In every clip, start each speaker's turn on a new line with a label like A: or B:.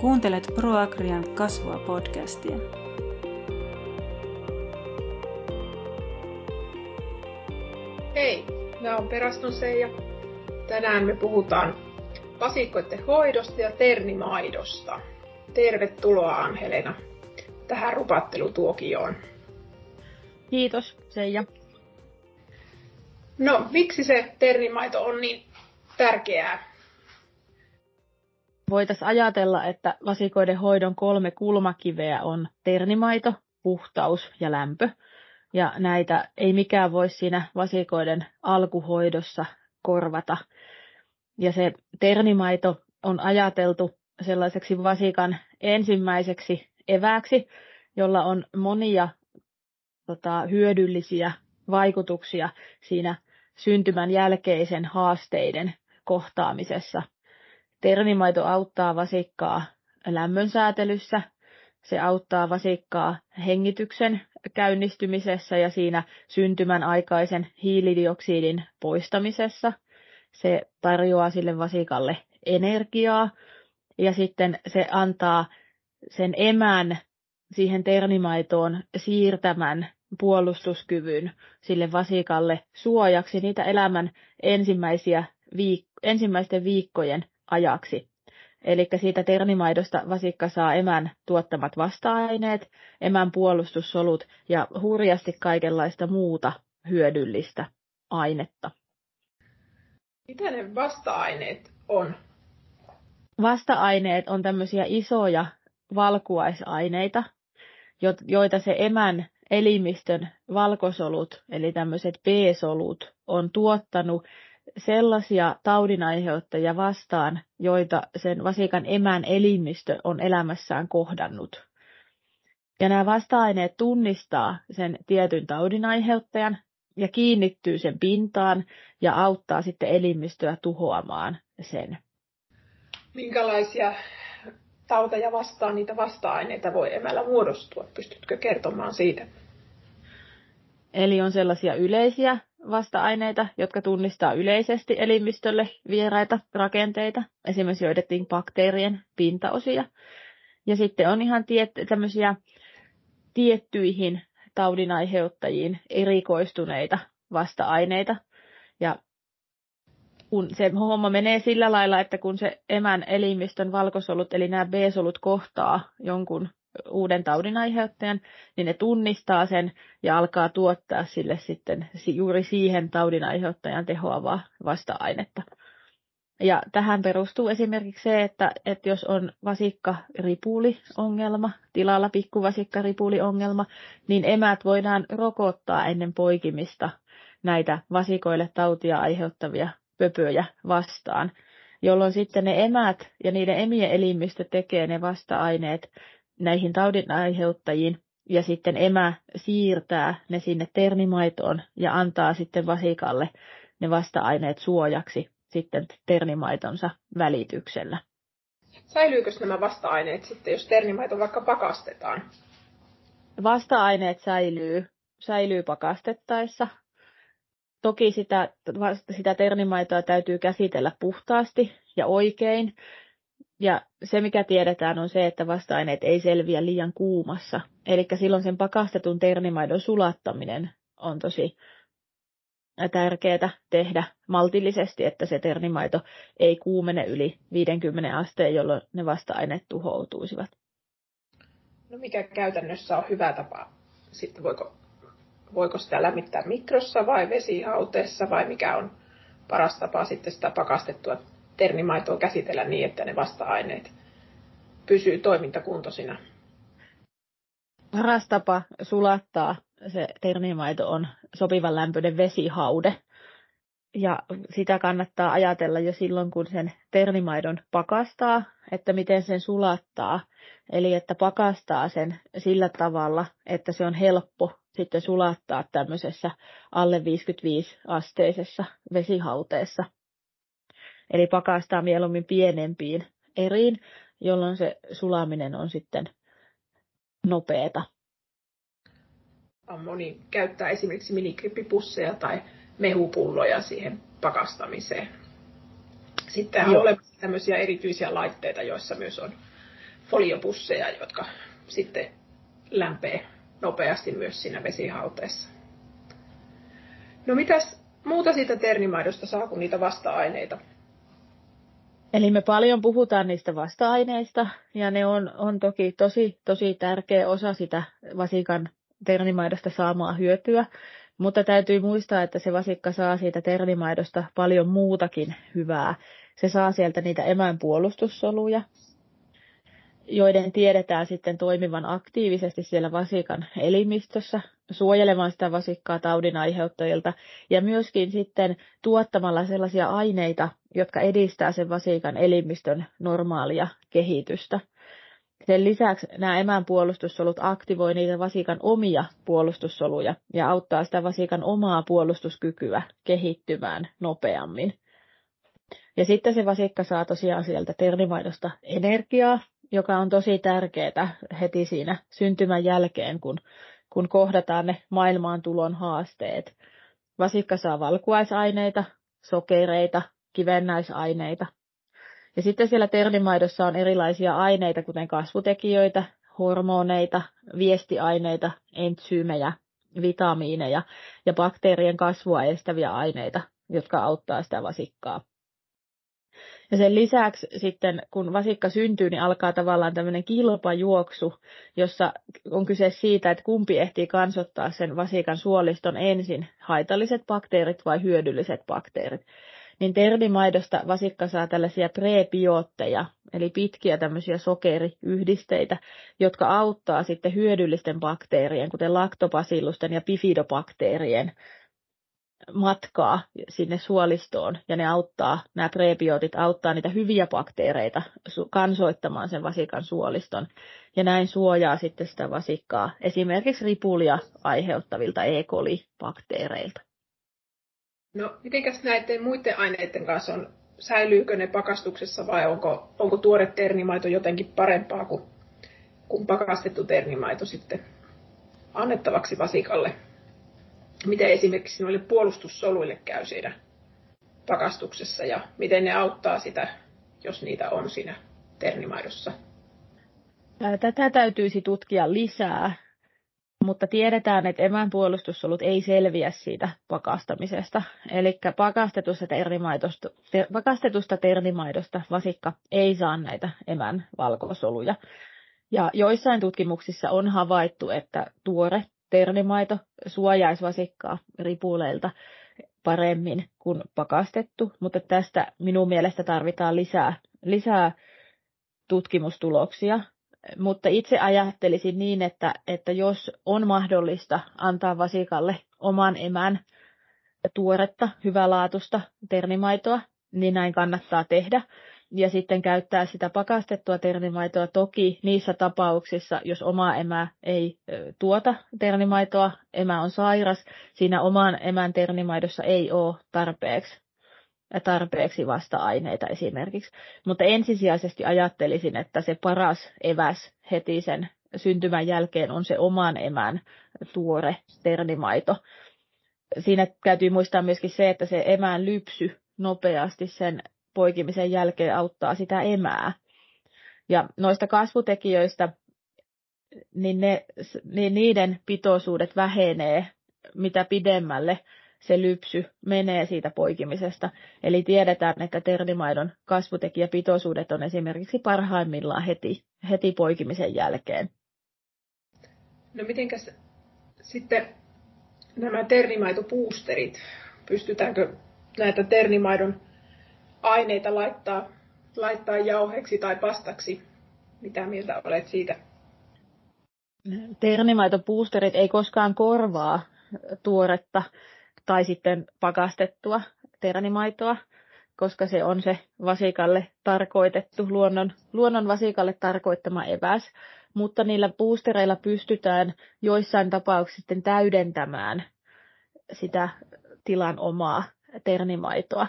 A: Kuuntelet ProAgrian kasvua podcastia.
B: Hei, mä oon Peraston Seija. Tänään me puhutaan vasikoiden hoidosta ja ternimaidosta. Tervetuloa Anhelena tähän rupattelutuokioon.
C: Kiitos Seija.
B: No, miksi se ternimaito on niin tärkeää?
C: Voitaisiin ajatella, että vasikoiden hoidon kolme kulmakiveä on ternimaito, puhtaus ja lämpö. Ja näitä ei mikään voi siinä vasikoiden alkuhoidossa korvata. Ja se ternimaito on ajateltu sellaiseksi vasikan ensimmäiseksi evääksi, jolla on monia tota, hyödyllisiä vaikutuksia siinä syntymän jälkeisen haasteiden kohtaamisessa. Ternimaito auttaa vasikkaa lämmönsäätelyssä, se auttaa vasikkaa hengityksen käynnistymisessä ja siinä syntymän aikaisen hiilidioksidin poistamisessa. Se tarjoaa sille vasikalle energiaa ja sitten se antaa sen emän siihen ternimaitoon siirtämän puolustuskyvyn sille vasikalle suojaksi niitä elämän ensimmäisiä viik- ensimmäisten viikkojen ajaksi. Eli siitä ternimaidosta vasikka saa emän tuottamat vasta-aineet, emän puolustussolut ja hurjasti kaikenlaista muuta hyödyllistä ainetta.
B: Mitä ne vasta-aineet on?
C: Vasta-aineet on tämmöisiä isoja valkuaisaineita, joita se emän elimistön valkosolut, eli tämmöiset B-solut, on tuottanut sellaisia taudinaiheuttajia vastaan, joita sen vasikan emän elimistö on elämässään kohdannut. Ja nämä vasta-aineet tunnistaa sen tietyn taudinaiheuttajan ja kiinnittyy sen pintaan ja auttaa sitten elimistöä tuhoamaan sen.
B: Minkälaisia tauteja vastaan niitä vasta-aineita voi emällä muodostua? Pystytkö kertomaan siitä?
C: Eli on sellaisia yleisiä vasta-aineita, jotka tunnistaa yleisesti elimistölle vieraita rakenteita, esimerkiksi joidettiin bakteerien pintaosia. Ja sitten on ihan tiet, tämmöisiä tiettyihin taudinaiheuttajiin erikoistuneita vasta-aineita. Ja kun se homma menee sillä lailla, että kun se emän elimistön valkosolut, eli nämä B-solut kohtaa jonkun uuden taudin aiheuttajan, niin ne tunnistaa sen ja alkaa tuottaa sille sitten juuri siihen taudin aiheuttajan tehoavaa vasta-ainetta. Ja tähän perustuu esimerkiksi se, että, että jos on vasikka-ripuli-ongelma, tilalla pikkuvasikka-ripuli-ongelma, niin emät voidaan rokottaa ennen poikimista näitä vasikoille tautia aiheuttavia pöpöjä vastaan, jolloin sitten ne emät ja niiden emien elimistö tekee ne vasta-aineet näihin taudin aiheuttajiin, ja sitten emä siirtää ne sinne ternimaitoon ja antaa sitten vasikalle ne vasta-aineet suojaksi sitten ternimaitonsa välityksellä.
B: Säilyykö nämä vasta-aineet sitten, jos ternimaito vaikka pakastetaan?
C: Vasta-aineet säilyy, säilyy pakastettaessa. Toki sitä, sitä ternimaitoa täytyy käsitellä puhtaasti ja oikein. Ja se, mikä tiedetään, on se, että vasta-aineet ei selviä liian kuumassa. Eli silloin sen pakastetun ternimaidon sulattaminen on tosi tärkeää tehdä maltillisesti, että se ternimaito ei kuumene yli 50 asteen, jolloin ne vasta-aineet tuhoutuisivat.
B: No mikä käytännössä on hyvä tapa? Sitten voiko, voiko sitä lämmittää mikrossa vai vesihauteessa vai mikä on paras tapa sitten sitä pakastettua ternimaitoa käsitellä niin, että ne vasta-aineet pysyy toimintakuntoisina?
C: Paras tapa sulattaa se ternimaito on sopivan lämpöinen vesihaude. Ja sitä kannattaa ajatella jo silloin, kun sen ternimaidon pakastaa, että miten sen sulattaa. Eli että pakastaa sen sillä tavalla, että se on helppo sitten sulattaa tämmöisessä alle 55 asteisessa vesihauteessa. Eli pakastaa mieluummin pienempiin eriin, jolloin se sulaminen on sitten nopeeta
B: moni käyttää esimerkiksi minikrippipusseja tai mehupulloja siihen pakastamiseen. Sitten on olemassa tämmöisiä erityisiä laitteita, joissa myös on foliopusseja, jotka sitten lämpee nopeasti myös siinä vesihauteessa. No mitäs muuta siitä ternimaidosta saa kuin niitä vasta-aineita?
C: Eli me paljon puhutaan niistä vasta-aineista, ja ne on, on toki tosi, tosi tärkeä osa sitä vasikan ternimaidosta saamaa hyötyä, mutta täytyy muistaa, että se vasikka saa siitä ternimaidosta paljon muutakin hyvää. Se saa sieltä niitä emän puolustussoluja, joiden tiedetään sitten toimivan aktiivisesti siellä vasikan elimistössä, suojelemaan sitä vasikkaa taudin aiheuttajilta ja myöskin sitten tuottamalla sellaisia aineita, jotka edistää sen vasikan elimistön normaalia kehitystä. Sen lisäksi nämä emän puolustussolut aktivoi niitä vasikan omia puolustussoluja ja auttaa sitä vasikan omaa puolustuskykyä kehittymään nopeammin. Ja sitten se vasikka saa tosiaan sieltä ternimaidosta energiaa, joka on tosi tärkeää heti siinä syntymän jälkeen, kun, kun kohdataan ne maailmaantulon haasteet. Vasikka saa valkuaisaineita, sokereita, kivennäisaineita. Ja sitten siellä ternimaidossa on erilaisia aineita, kuten kasvutekijöitä, hormoneita, viestiaineita, entsyymejä, vitamiineja ja bakteerien kasvua estäviä aineita, jotka auttaa sitä vasikkaa. Ja sen lisäksi sitten, kun vasikka syntyy, niin alkaa tavallaan tämmöinen kilpajuoksu, jossa on kyse siitä, että kumpi ehtii kansottaa sen vasikan suoliston ensin, haitalliset bakteerit vai hyödylliset bakteerit. Niin ternimaidosta vasikka saa tällaisia prebiootteja, eli pitkiä tämmöisiä sokeriyhdisteitä, jotka auttaa sitten hyödyllisten bakteerien, kuten laktopasillusten ja bifidobakteerien matkaa sinne suolistoon ja ne auttaa, nämä prebiotit auttaa niitä hyviä bakteereita kansoittamaan sen vasikan suoliston ja näin suojaa sitten sitä vasikkaa esimerkiksi ripulia aiheuttavilta E. coli-bakteereilta.
B: No, mitenkäs näiden muiden aineiden kanssa on, säilyykö ne pakastuksessa vai onko, onko tuore ternimaito jotenkin parempaa kuin, kuin pakastettu ternimaito sitten annettavaksi vasikalle? Miten esimerkiksi noille puolustussoluille käy siinä pakastuksessa ja miten ne auttaa sitä, jos niitä on siinä ternimaidossa.
C: Tätä täytyisi tutkia lisää, mutta tiedetään, että emän puolustussolut ei selviä siitä pakastamisesta. Eli pakastetusta ternimaidosta, ter, pakastetusta ternimaidosta vasikka ei saa näitä emän valkosoluja. Ja joissain tutkimuksissa on havaittu, että tuore ternimaito suojaisi vasikkaa ripuleilta paremmin kuin pakastettu, mutta tästä minun mielestä tarvitaan lisää, lisää tutkimustuloksia. Mutta itse ajattelisin niin, että, että jos on mahdollista antaa vasikalle oman emän tuoretta, hyvälaatusta ternimaitoa, niin näin kannattaa tehdä ja sitten käyttää sitä pakastettua ternimaitoa toki niissä tapauksissa, jos oma emä ei tuota ternimaitoa, emä on sairas, siinä oman emän ternimaidossa ei ole tarpeeksi tarpeeksi vasta-aineita esimerkiksi. Mutta ensisijaisesti ajattelisin, että se paras eväs heti sen syntymän jälkeen on se oman emän tuore ternimaito. Siinä täytyy muistaa myöskin se, että se emän lypsy nopeasti sen poikimisen jälkeen auttaa sitä emää. Ja noista kasvutekijöistä, niin, ne, niin niiden pitoisuudet vähenee, mitä pidemmälle se lypsy menee siitä poikimisesta. Eli tiedetään, että ternimaidon kasvutekijäpitoisuudet on esimerkiksi parhaimmillaan heti, heti poikimisen jälkeen.
B: No mitenkäs sitten nämä ternimaitopuusterit, pystytäänkö näitä ternimaidon aineita laittaa, laittaa jauheksi tai pastaksi. Mitä mieltä olet siitä?
C: Ternimaitopuusterit ei koskaan korvaa tuoretta tai sitten pakastettua ternimaitoa, koska se on se vasikalle tarkoitettu, luonnon, luonnon vasikalle tarkoittama eväs. Mutta niillä boostereilla pystytään joissain tapauksissa sitten täydentämään sitä tilan omaa ternimaitoa.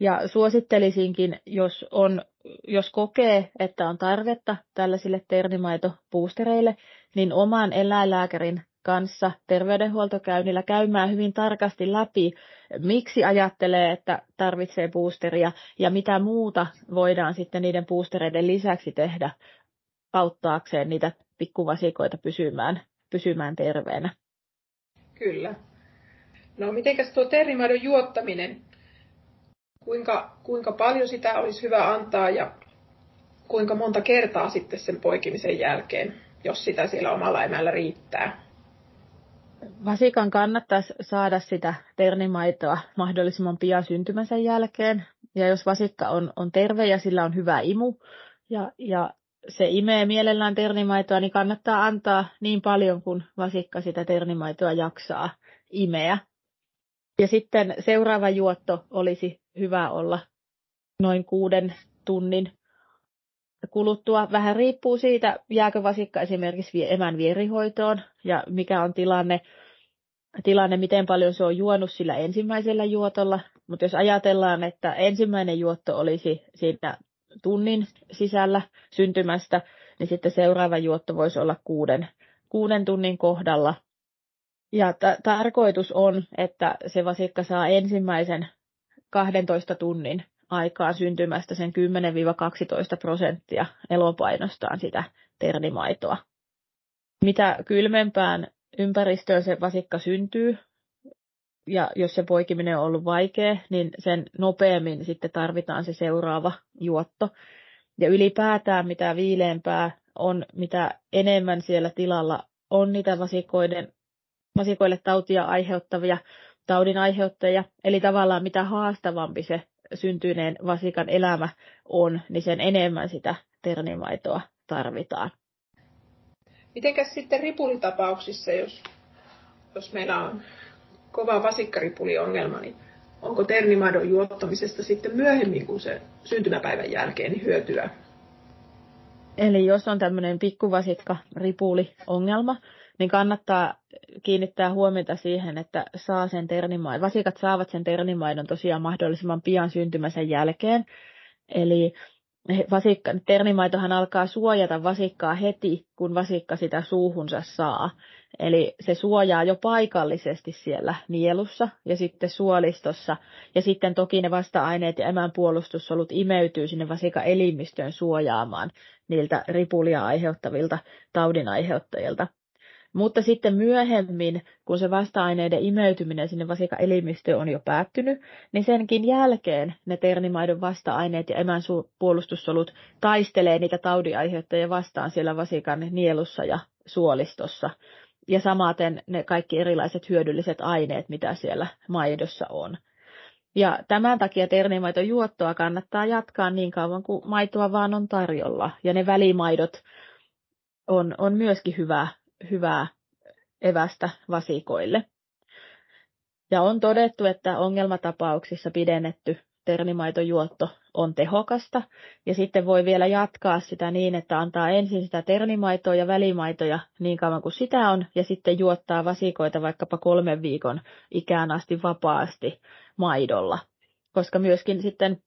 C: Ja suosittelisinkin, jos, on, jos kokee, että on tarvetta tällaisille ternimaitopuustereille, niin oman eläinlääkärin kanssa terveydenhuoltokäynnillä käymään hyvin tarkasti läpi, miksi ajattelee, että tarvitsee boosteria ja mitä muuta voidaan sitten niiden boostereiden lisäksi tehdä auttaakseen niitä pikkuvasikoita pysymään, pysymään terveenä.
B: Kyllä. No mitenkäs tuo terrimaidon juottaminen, kuinka, kuinka paljon sitä olisi hyvä antaa ja kuinka monta kertaa sitten sen poikimisen jälkeen, jos sitä siellä omalla emällä riittää?
C: Vasikan kannattaisi saada sitä ternimaitoa mahdollisimman pian syntymänsä jälkeen. Ja jos vasikka on, on terve ja sillä on hyvä imu ja, ja se imee mielellään ternimaitoa, niin kannattaa antaa niin paljon kuin vasikka sitä ternimaitoa jaksaa imeä. Ja sitten seuraava juotto olisi hyvä olla noin kuuden tunnin kuluttua. Vähän riippuu siitä, jääkö vasikka esimerkiksi emän vierihoitoon ja mikä on tilanne, tilanne, miten paljon se on juonut sillä ensimmäisellä juotolla. Mutta jos ajatellaan, että ensimmäinen juotto olisi siinä tunnin sisällä syntymästä, niin sitten seuraava juotto voisi olla kuuden, kuuden tunnin kohdalla. Ja t- tarkoitus on, että se vasikka saa ensimmäisen 12 tunnin aikaan syntymästä sen 10-12 prosenttia elopainostaan sitä ternimaitoa. Mitä kylmempään ympäristöön se vasikka syntyy, ja jos se poikiminen on ollut vaikea, niin sen nopeammin sitten tarvitaan se seuraava juotto. Ja ylipäätään mitä viileämpää on, mitä enemmän siellä tilalla on niitä vasikoiden, vasikoille tautia aiheuttavia taudin aiheuttajia, eli tavallaan mitä haastavampi se syntyneen vasikan elämä on, niin sen enemmän sitä ternimaitoa tarvitaan.
B: Mitenkäs sitten ripulitapauksissa, jos, jos meillä on kova vasikkaripuliongelma, niin onko ternimaidon juottamisesta sitten myöhemmin kuin se syntymäpäivän jälkeen niin hyötyä?
C: Eli jos on tämmöinen pikkuvasikka ripuli ongelma, niin kannattaa kiinnittää huomiota siihen, että saa sen ternimaidon. Vasikat saavat sen ternimaidon tosiaan mahdollisimman pian syntymänsä jälkeen. Eli vasikka, ternimaitohan alkaa suojata vasikkaa heti, kun vasikka sitä suuhunsa saa. Eli se suojaa jo paikallisesti siellä nielussa ja sitten suolistossa. Ja sitten toki ne vasta-aineet ja emän puolustussolut imeytyy sinne vasikan elimistöön suojaamaan niiltä ripulia aiheuttavilta taudin aiheuttajilta. Mutta sitten myöhemmin, kun se vasta-aineiden imeytyminen sinne vasikan elimistöön on jo päättynyt, niin senkin jälkeen ne ternimaidon vasta-aineet ja emän puolustussolut taistelee niitä taudiaiheuttajia vastaan siellä vasikan nielussa ja suolistossa. Ja samaten ne kaikki erilaiset hyödylliset aineet, mitä siellä maidossa on. Ja tämän takia juottoa kannattaa jatkaa niin kauan kuin maitoa vaan on tarjolla. Ja ne välimaidot on, on myöskin hyvä hyvää evästä vasikoille. Ja on todettu, että ongelmatapauksissa pidennetty ternimaitojuotto on tehokasta. Ja sitten voi vielä jatkaa sitä niin, että antaa ensin sitä ternimaitoa ja välimaitoja niin kauan kuin sitä on, ja sitten juottaa vasikoita vaikkapa kolmen viikon ikään asti vapaasti maidolla. Koska myöskin sitten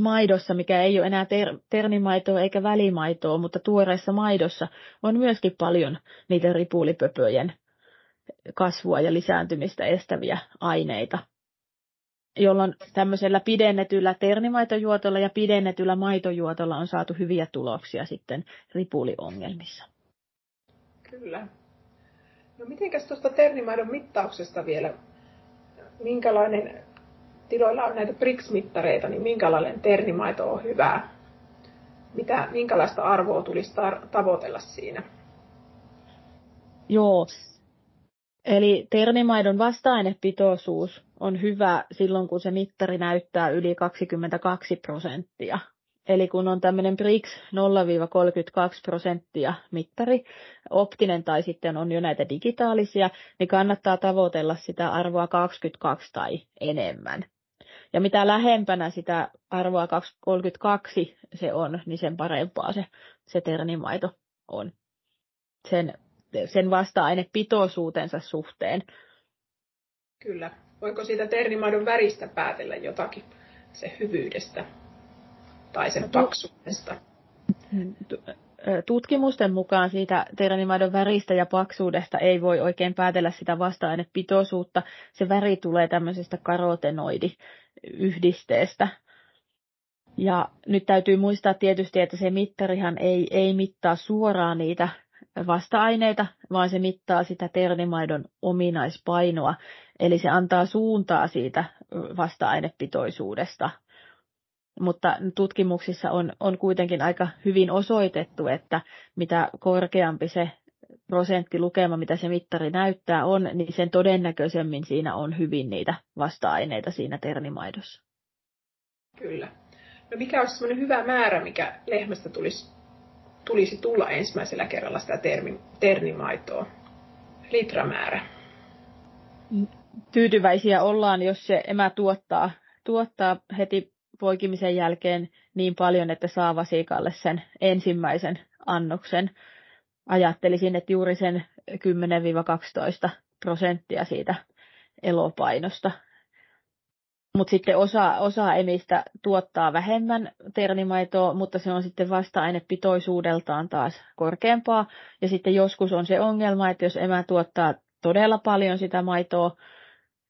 C: maidossa, mikä ei ole enää ter- ternimaitoa eikä välimaitoa, mutta tuoreessa maidossa on myöskin paljon niitä ripulipöpöjen kasvua ja lisääntymistä estäviä aineita, jolloin tämmöisellä pidennetyllä ternimaitojuotolla ja pidennetyllä maitojuotolla on saatu hyviä tuloksia sitten ripuliongelmissa.
B: Kyllä. No mitenkäs tuosta ternimaidon mittauksesta vielä, minkälainen tiloilla on näitä BRICS-mittareita, niin minkälainen ternimaito on hyvää? Mitä, minkälaista arvoa tulisi tar- tavoitella siinä?
C: Joo. Eli ternimaidon vasta-ainepitoisuus on hyvä silloin, kun se mittari näyttää yli 22 prosenttia. Eli kun on tämmöinen BRICS 0-32 prosenttia mittari, optinen tai sitten on jo näitä digitaalisia, niin kannattaa tavoitella sitä arvoa 22 tai enemmän. Ja mitä lähempänä sitä arvoa 32 se on, niin sen parempaa se, se ternimaito on sen, sen vasta-ainepitoisuutensa suhteen.
B: Kyllä. Voiko siitä ternimaidon väristä päätellä jotakin se hyvyydestä tai sen paksuudesta?
C: Tutkimusten mukaan siitä ternimaidon väristä ja paksuudesta ei voi oikein päätellä sitä vasta-ainepitoisuutta. Se väri tulee tämmöisestä karotenoidi yhdisteestä. Ja nyt täytyy muistaa tietysti, että se mittarihan ei, ei mittaa suoraan niitä vasta-aineita, vaan se mittaa sitä ternimaidon ominaispainoa, eli se antaa suuntaa siitä vasta-ainepitoisuudesta. Mutta tutkimuksissa on, on kuitenkin aika hyvin osoitettu, että mitä korkeampi se prosenttilukema, mitä se mittari näyttää on, niin sen todennäköisemmin siinä on hyvin niitä vasta-aineita siinä ternimaidossa.
B: Kyllä. No mikä olisi sellainen hyvä määrä, mikä lehmästä tulisi, tulisi tulla ensimmäisellä kerralla sitä termi, ternimaitoa? Litramäärä.
C: Tyytyväisiä ollaan, jos se emä tuottaa, tuottaa heti poikimisen jälkeen niin paljon, että saa vasikalle sen ensimmäisen annoksen. Ajattelisin, että juuri sen 10-12 prosenttia siitä elopainosta mutta sitten osa, osa emistä tuottaa vähemmän ternimaitoa, mutta se on sitten vasta-ainepitoisuudeltaan taas korkeampaa. Ja sitten joskus on se ongelma, että jos emä tuottaa todella paljon sitä maitoa,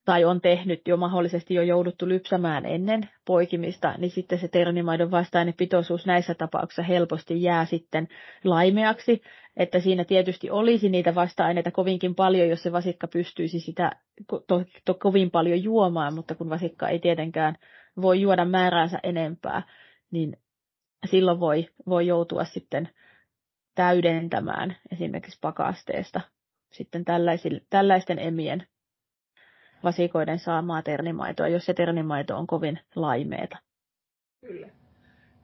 C: tai on tehnyt jo mahdollisesti jo jouduttu lypsämään ennen poikimista, niin sitten se ternimaidon vasta-ainepitoisuus näissä tapauksissa helposti jää sitten laimeaksi, että siinä tietysti olisi niitä vasta-aineita kovinkin paljon, jos se vasikka pystyisi sitä to, to, kovin paljon juomaan, mutta kun vasikka ei tietenkään voi juoda määräänsä enempää, niin silloin voi, voi joutua sitten täydentämään esimerkiksi pakasteesta sitten tällaisten emien vasikoiden saamaa ternimaitoa, jos se ternimaito on kovin laimeeta.
B: Kyllä.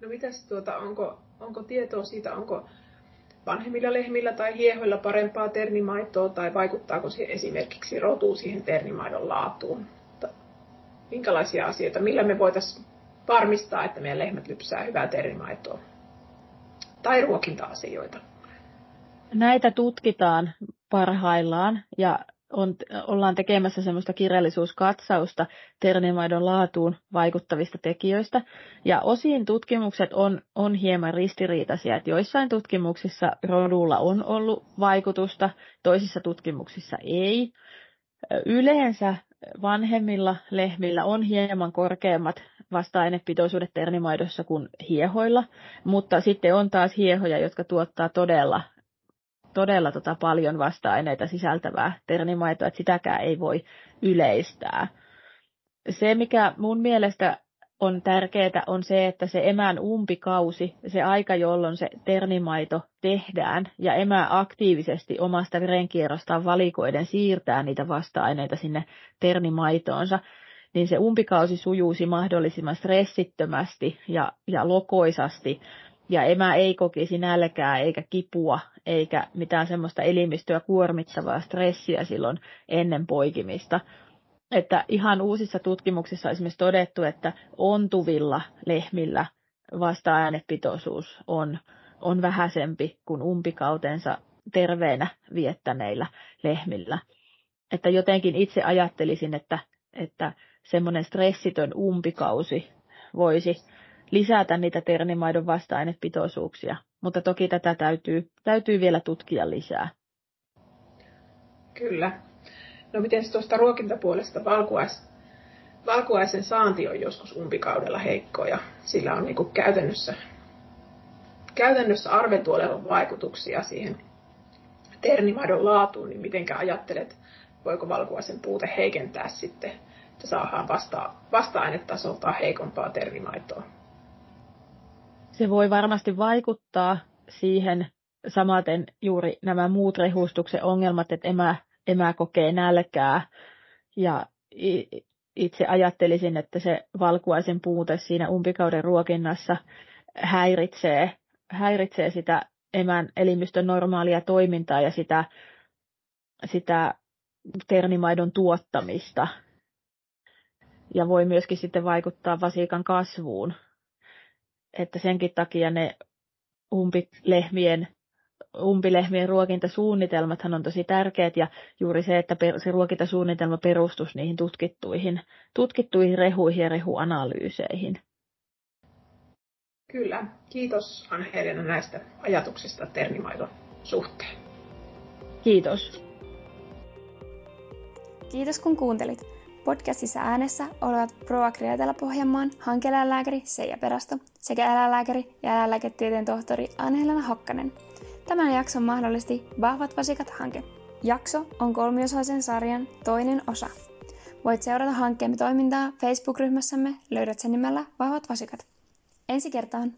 B: No mitäs tuota, onko, onko tietoa siitä, onko vanhemmilla lehmillä tai hiehoilla parempaa ternimaitoa tai vaikuttaako se esimerkiksi rotu siihen ternimaidon laatuun? Minkälaisia asioita, millä me voitaisiin varmistaa, että meidän lehmät lypsää hyvää ternimaitoa? Tai ruokinta-asioita?
C: Näitä tutkitaan parhaillaan ja on, ollaan tekemässä semmoista kirjallisuuskatsausta ternimaidon laatuun vaikuttavista tekijöistä. Ja osin tutkimukset on, on hieman ristiriitaisia, että joissain tutkimuksissa rodulla on ollut vaikutusta, toisissa tutkimuksissa ei. Yleensä vanhemmilla lehmillä on hieman korkeammat vasta-ainepitoisuudet ternimaidossa kuin hiehoilla, mutta sitten on taas hiehoja, jotka tuottaa todella todella tota paljon vasta-aineita sisältävää ternimaitoa, että sitäkään ei voi yleistää. Se, mikä mun mielestä on tärkeää, on se, että se emän umpikausi, se aika, jolloin se ternimaito tehdään, ja emä aktiivisesti omasta verenkierrostaan valikoiden siirtää niitä vasta-aineita sinne ternimaitoonsa, niin se umpikausi sujuusi mahdollisimman stressittömästi ja, ja lokoisasti, ja emä ei kokisi nälkää eikä kipua eikä mitään semmoista elimistöä kuormittavaa stressiä silloin ennen poikimista. Että ihan uusissa tutkimuksissa on esimerkiksi todettu, että ontuvilla lehmillä vasta-äänepitoisuus on, on vähäisempi kuin umpikautensa terveenä viettäneillä lehmillä. Että jotenkin itse ajattelisin, että, että semmoinen stressitön umpikausi voisi lisätä niitä ternimaidon vasta-ainepitoisuuksia, mutta toki tätä täytyy, täytyy vielä tutkia lisää.
B: Kyllä. No miten tuosta ruokintapuolesta valkuais, valkuaisen saanti on joskus umpikaudella heikko ja sillä on niin käytännössä, käytännössä arveltu olevan vaikutuksia siihen ternimaidon laatuun, niin mitenkä ajattelet, voiko valkuaisen puute heikentää sitten, että saadaan vasta, vasta-ainetasoltaan heikompaa ternimaitoa?
C: Se voi varmasti vaikuttaa siihen samaten juuri nämä muut rehustuksen ongelmat, että emä, emä kokee nälkää ja itse ajattelisin, että se valkuaisen puute siinä umpikauden ruokinnassa häiritsee, häiritsee sitä emän elimistön normaalia toimintaa ja sitä, sitä ternimaidon tuottamista. Ja voi myöskin sitten vaikuttaa vasikan kasvuun että senkin takia ne umpilehmien, umpilehmien ruokintasuunnitelmathan on tosi tärkeät ja juuri se, että se ruokintasuunnitelma perustus niihin tutkittuihin, tutkittuihin rehuihin ja rehuanalyyseihin.
B: Kyllä. Kiitos Anna-Helena näistä ajatuksista ternimaidon suhteen.
C: Kiitos.
A: Kiitos kun kuuntelit.
D: Podcastissa äänessä olivat Proagria Etelä-Pohjanmaan hankeläälääkäri Seija Perasto sekä eläinlääkäri ja eläinlääketieteen tohtori Anne-Helena Hokkanen. Tämän jakson mahdollisti Vahvat vasikat-hanke. Jakso on kolmiosaisen sarjan toinen osa. Voit seurata hankkeemme toimintaa Facebook-ryhmässämme, löydät sen nimellä Vahvat vasikat. Ensi kertaan!